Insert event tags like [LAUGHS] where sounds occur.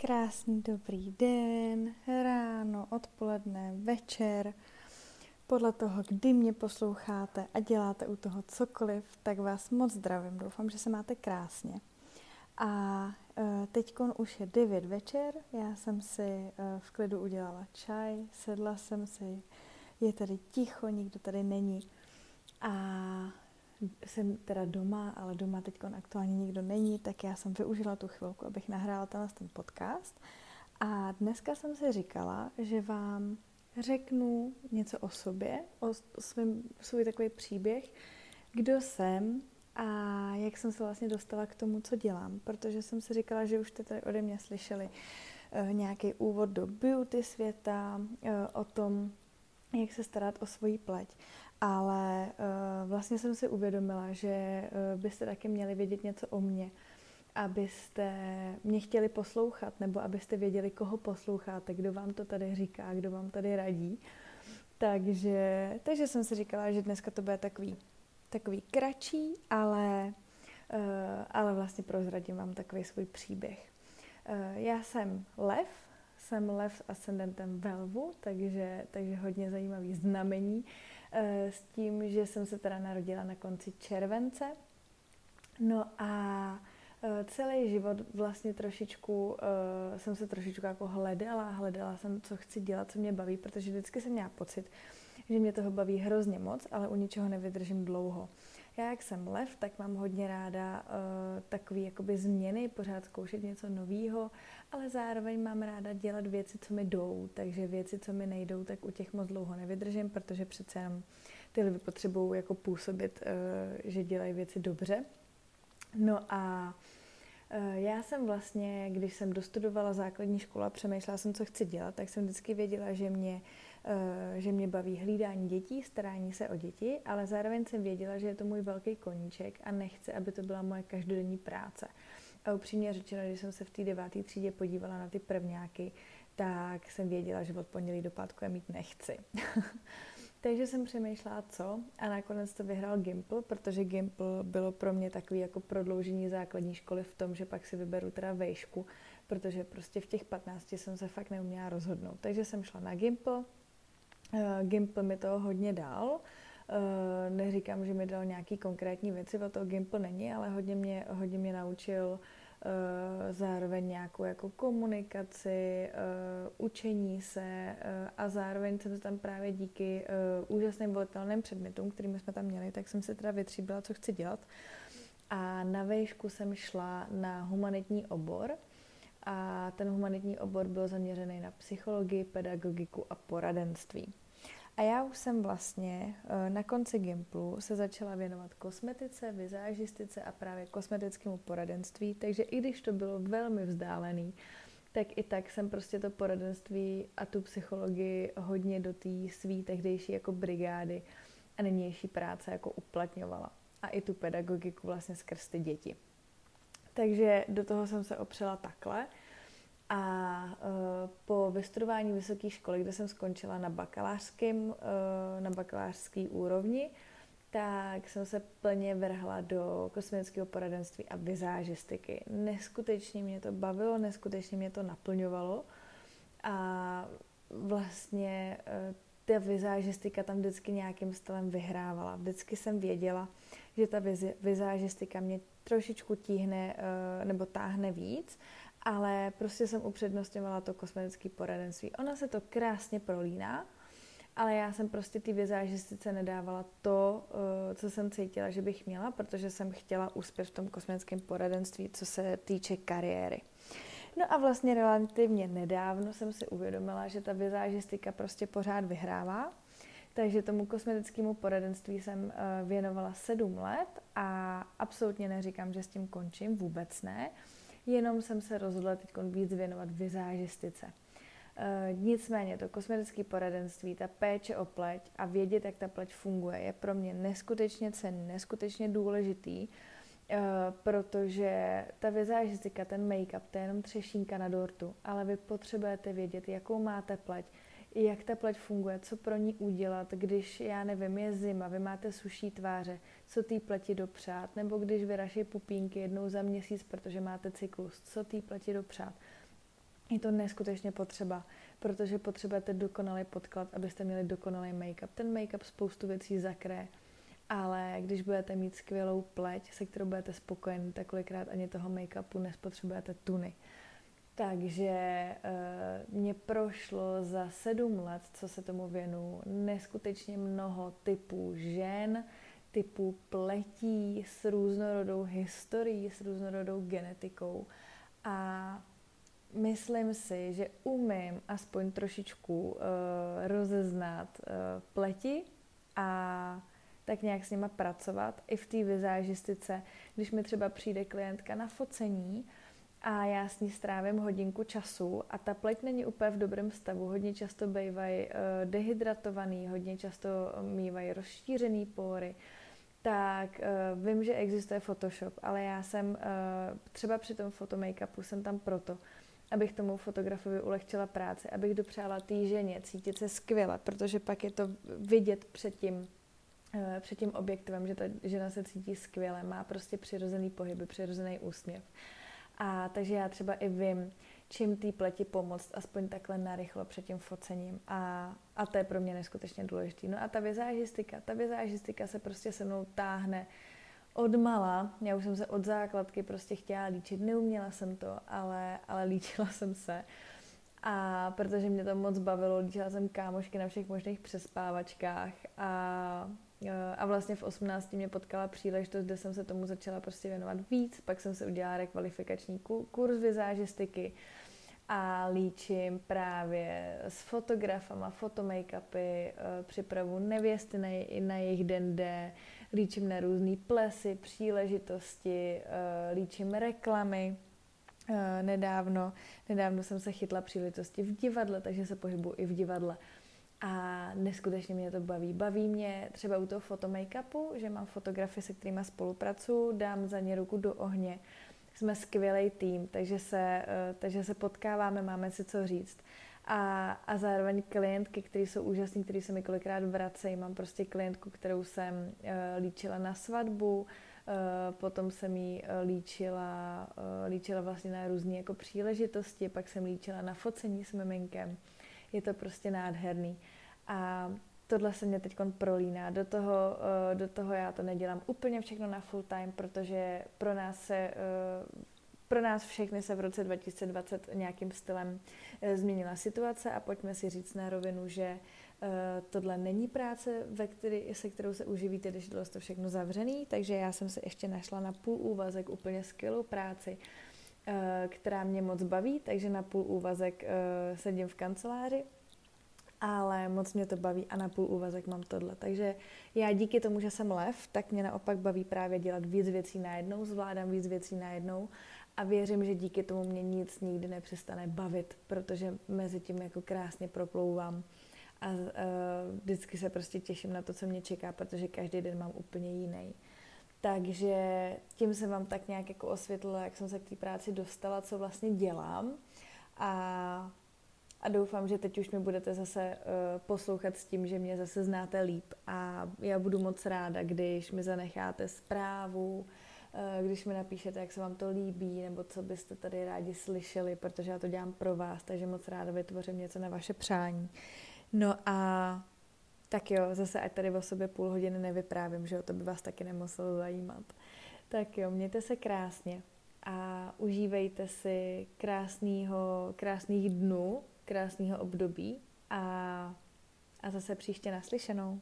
Krásný dobrý den, ráno, odpoledne, večer. Podle toho, kdy mě posloucháte a děláte u toho cokoliv, tak vás moc zdravím. Doufám, že se máte krásně. A uh, teď už je 9 večer, já jsem si uh, v klidu udělala čaj, sedla jsem si, je tady ticho, nikdo tady není. A jsem teda doma, ale doma teď aktuálně nikdo není, tak já jsem využila tu chvilku, abych nahrála tenhle ten podcast. A dneska jsem si říkala, že vám řeknu něco o sobě, o svým, svůj takový příběh, kdo jsem a jak jsem se vlastně dostala k tomu, co dělám. Protože jsem si říkala, že už jste tady ode mě slyšeli uh, nějaký úvod do beauty světa, uh, o tom, jak se starat o svoji pleť ale uh, vlastně jsem si uvědomila, že uh, byste taky měli vědět něco o mně, abyste mě chtěli poslouchat, nebo abyste věděli, koho posloucháte, kdo vám to tady říká, kdo vám tady radí. Takže, takže jsem si říkala, že dneska to bude takový, takový kratší, ale, uh, ale vlastně prozradím vám takový svůj příběh. Uh, já jsem lev, jsem lev s ascendentem velvu, takže, takže hodně zajímavý znamení. Eh, s tím, že jsem se teda narodila na konci července. No a eh, celý život vlastně trošičku, uh, jsem se trošičku jako hledala, hledala jsem, co chci dělat, co mě baví, protože vždycky jsem měla pocit, že mě toho baví hrozně moc, ale u ničeho nevydržím dlouho. Já, jak jsem lev, tak mám hodně ráda uh, takové jakoby změny, pořád zkoušet něco nového, ale zároveň mám ráda dělat věci, co mi jdou, takže věci, co mi nejdou, tak u těch moc dlouho nevydržím, protože přece jenom ty lidi potřebují jako působit, uh, že dělají věci dobře. No a uh, já jsem vlastně, když jsem dostudovala základní školu a přemýšlela jsem, co chci dělat, tak jsem vždycky věděla, že mě Eh, že mě baví hlídání dětí, starání se o děti, ale zároveň jsem věděla, že je to můj velký koníček a nechci, aby to byla moje každodenní práce. A upřímně řečeno, když jsem se v té deváté třídě podívala na ty prvňáky, tak jsem věděla, že od pondělí do pátku je mít nechci. [LAUGHS] Takže jsem přemýšlela, co a nakonec to vyhrál Gimple, protože Gimple bylo pro mě takový jako prodloužení základní školy v tom, že pak si vyberu teda vejšku, protože prostě v těch 15 jsem se fakt neuměla rozhodnout. Takže jsem šla na Gimple, Uh, Gimple mi toho hodně dal. Uh, neříkám, že mi dal nějaký konkrétní věci, o toho Gimple není, ale hodně mě, hodně mě naučil uh, zároveň nějakou jako komunikaci, uh, učení se uh, a zároveň jsem se tam právě díky uh, úžasným volitelným předmětům, kterými jsme tam měli, tak jsem se teda vytříbila, co chci dělat. A na vejšku jsem šla na humanitní obor, a ten humanitní obor byl zaměřený na psychologii, pedagogiku a poradenství. A já už jsem vlastně eh, na konci Gimplu se začala věnovat kosmetice, vizážistice a právě kosmetickému poradenství, takže i když to bylo velmi vzdálený, tak i tak jsem prostě to poradenství a tu psychologii hodně do té svý tehdejší jako brigády a nynější práce jako uplatňovala. A i tu pedagogiku vlastně skrz ty děti. Takže do toho jsem se opřela takhle. A uh, po vystudování vysoké školy, kde jsem skončila na bakalářském, uh, na bakalářské úrovni, tak jsem se plně vrhla do kosmetického poradenství a vizážistiky. Neskutečně mě to bavilo, neskutečně mě to naplňovalo a vlastně uh, ta vizážistika tam vždycky nějakým stylem vyhrávala. Vždycky jsem věděla, že ta vizážistika mě trošičku tíhne uh, nebo táhne víc ale prostě jsem upřednostňovala to kosmetické poradenství. Ona se to krásně prolíná, ale já jsem prostě ty vizážistice nedávala to, eh, co jsem cítila, že bych měla, protože jsem chtěla úspěch v tom kosmetickém poradenství, co se týče kariéry. No a vlastně relativně nedávno jsem si uvědomila, že ta vizážistika prostě pořád vyhrává, takže tomu kosmetickému poradenství jsem eh, věnovala sedm let a absolutně neříkám, že s tím končím, vůbec ne jenom jsem se rozhodla teď víc věnovat vizážistice. E, nicméně to kosmetické poradenství, ta péče o pleť a vědět, jak ta pleť funguje, je pro mě neskutečně cenný, neskutečně důležitý, e, protože ta vizážistika, ten make-up, to je jenom třešínka na dortu, ale vy potřebujete vědět, jakou máte pleť, jak ta pleť funguje, co pro ní udělat, když, já nevím, je zima, vy máte suší tváře, co té pleti dopřát, nebo když vyraší pupínky jednou za měsíc, protože máte cyklus, co té pleti dopřát. je to neskutečně potřeba, protože potřebujete dokonalý podklad, abyste měli dokonalý make-up. Ten make-up spoustu věcí zakré, ale když budete mít skvělou pleť, se kterou budete spokojený, tak kolikrát ani toho make-upu nespotřebujete tuny. Takže uh, mě prošlo za sedm let, co se tomu věnu, neskutečně mnoho typů žen, typů pletí s různorodou historií, s různorodou genetikou. A myslím si, že umím aspoň trošičku uh, rozeznat uh, pleti a tak nějak s nima pracovat. I v té vizážistice, když mi třeba přijde klientka na focení a já s ní strávím hodinku času a ta pleť není úplně v dobrém stavu. Hodně často bývají uh, dehydratovaný, hodně často mývají rozšířený pory, tak uh, vím, že existuje Photoshop, ale já jsem uh, třeba při tom fotomake-upu jsem tam proto, abych tomu fotografovi ulehčila práci, abych dopřála té ženě cítit se skvěle, protože pak je to vidět před tím, před tím objektivem, že ta žena se cítí skvěle, má prostě přirozený pohyby, přirozený úsměv. A takže já třeba i vím, čím té pleti pomoct, aspoň takhle narychlo před tím focením. A, a to je pro mě neskutečně důležité. No a ta vizážistika, ta vizážistika se prostě se mnou táhne od mala. Já už jsem se od základky prostě chtěla líčit. Neuměla jsem to, ale, ale líčila [LAUGHS] jsem se. A protože mě to moc bavilo, líčila jsem kámošky na všech možných přespávačkách a a vlastně v 18 mě potkala příležitost, kde jsem se tomu začala prostě věnovat víc. Pak jsem se udělala rekvalifikační kurz vizážistiky a líčím právě s fotografama, fotomakeupy, eh, připravu nevěsty na, na jejich den D, líčím na různé plesy, příležitosti, eh, líčím reklamy. Eh, nedávno, nedávno jsem se chytla příležitosti v divadle, takže se pohybuji i v divadle. A neskutečně mě to baví. Baví mě třeba u toho fotomake-upu, že mám fotografy, se kterými spolupracuju, dám za ně ruku do ohně. Jsme skvělý tým, takže se, eh, takže se potkáváme, máme si co říct. A, a zároveň klientky, které jsou úžasné, které se mi kolikrát vracejí. Mám prostě klientku, kterou jsem uh, líčila na svatbu, uh, potom jsem jí líčila, líčila vlastně na různé jako příležitosti, pak jsem líčila na focení s miminkem je to prostě nádherný. A tohle se mě teď prolíná. Do toho, eh, do toho já to nedělám úplně všechno na full time, protože pro nás se eh, pro nás všechny se v roce 2020 nějakým stylem eh, změnila situace a pojďme si říct na rovinu, že tohle není práce, ve který, se kterou se uživíte, když bylo to všechno zavřený, takže já jsem se ještě našla na půl úvazek úplně skvělou práci, která mě moc baví, takže na půl úvazek eh, sedím v kanceláři, ale moc mě to baví a na půl úvazek mám tohle. Takže já díky tomu, že jsem lev, tak mě naopak baví právě dělat víc věcí najednou, zvládám víc věcí najednou a věřím, že díky tomu mě nic nikdy nepřestane bavit, protože mezi tím jako krásně proplouvám a uh, vždycky se prostě těším na to, co mě čeká, protože každý den mám úplně jiný. Takže tím jsem vám tak nějak jako osvětlila, jak jsem se k té práci dostala, co vlastně dělám. A, a doufám, že teď už mi budete zase uh, poslouchat s tím, že mě zase znáte líp. A já budu moc ráda, když mi zanecháte zprávu, uh, když mi napíšete, jak se vám to líbí, nebo co byste tady rádi slyšeli, protože já to dělám pro vás, takže moc ráda vytvořím něco na vaše přání. No a tak jo, zase ať tady o sobě půl hodiny nevyprávím, že jo, to by vás taky nemuselo zajímat. Tak jo, mějte se krásně a užívejte si krásného, krásných dnů, krásného období a, a zase příště naslyšenou.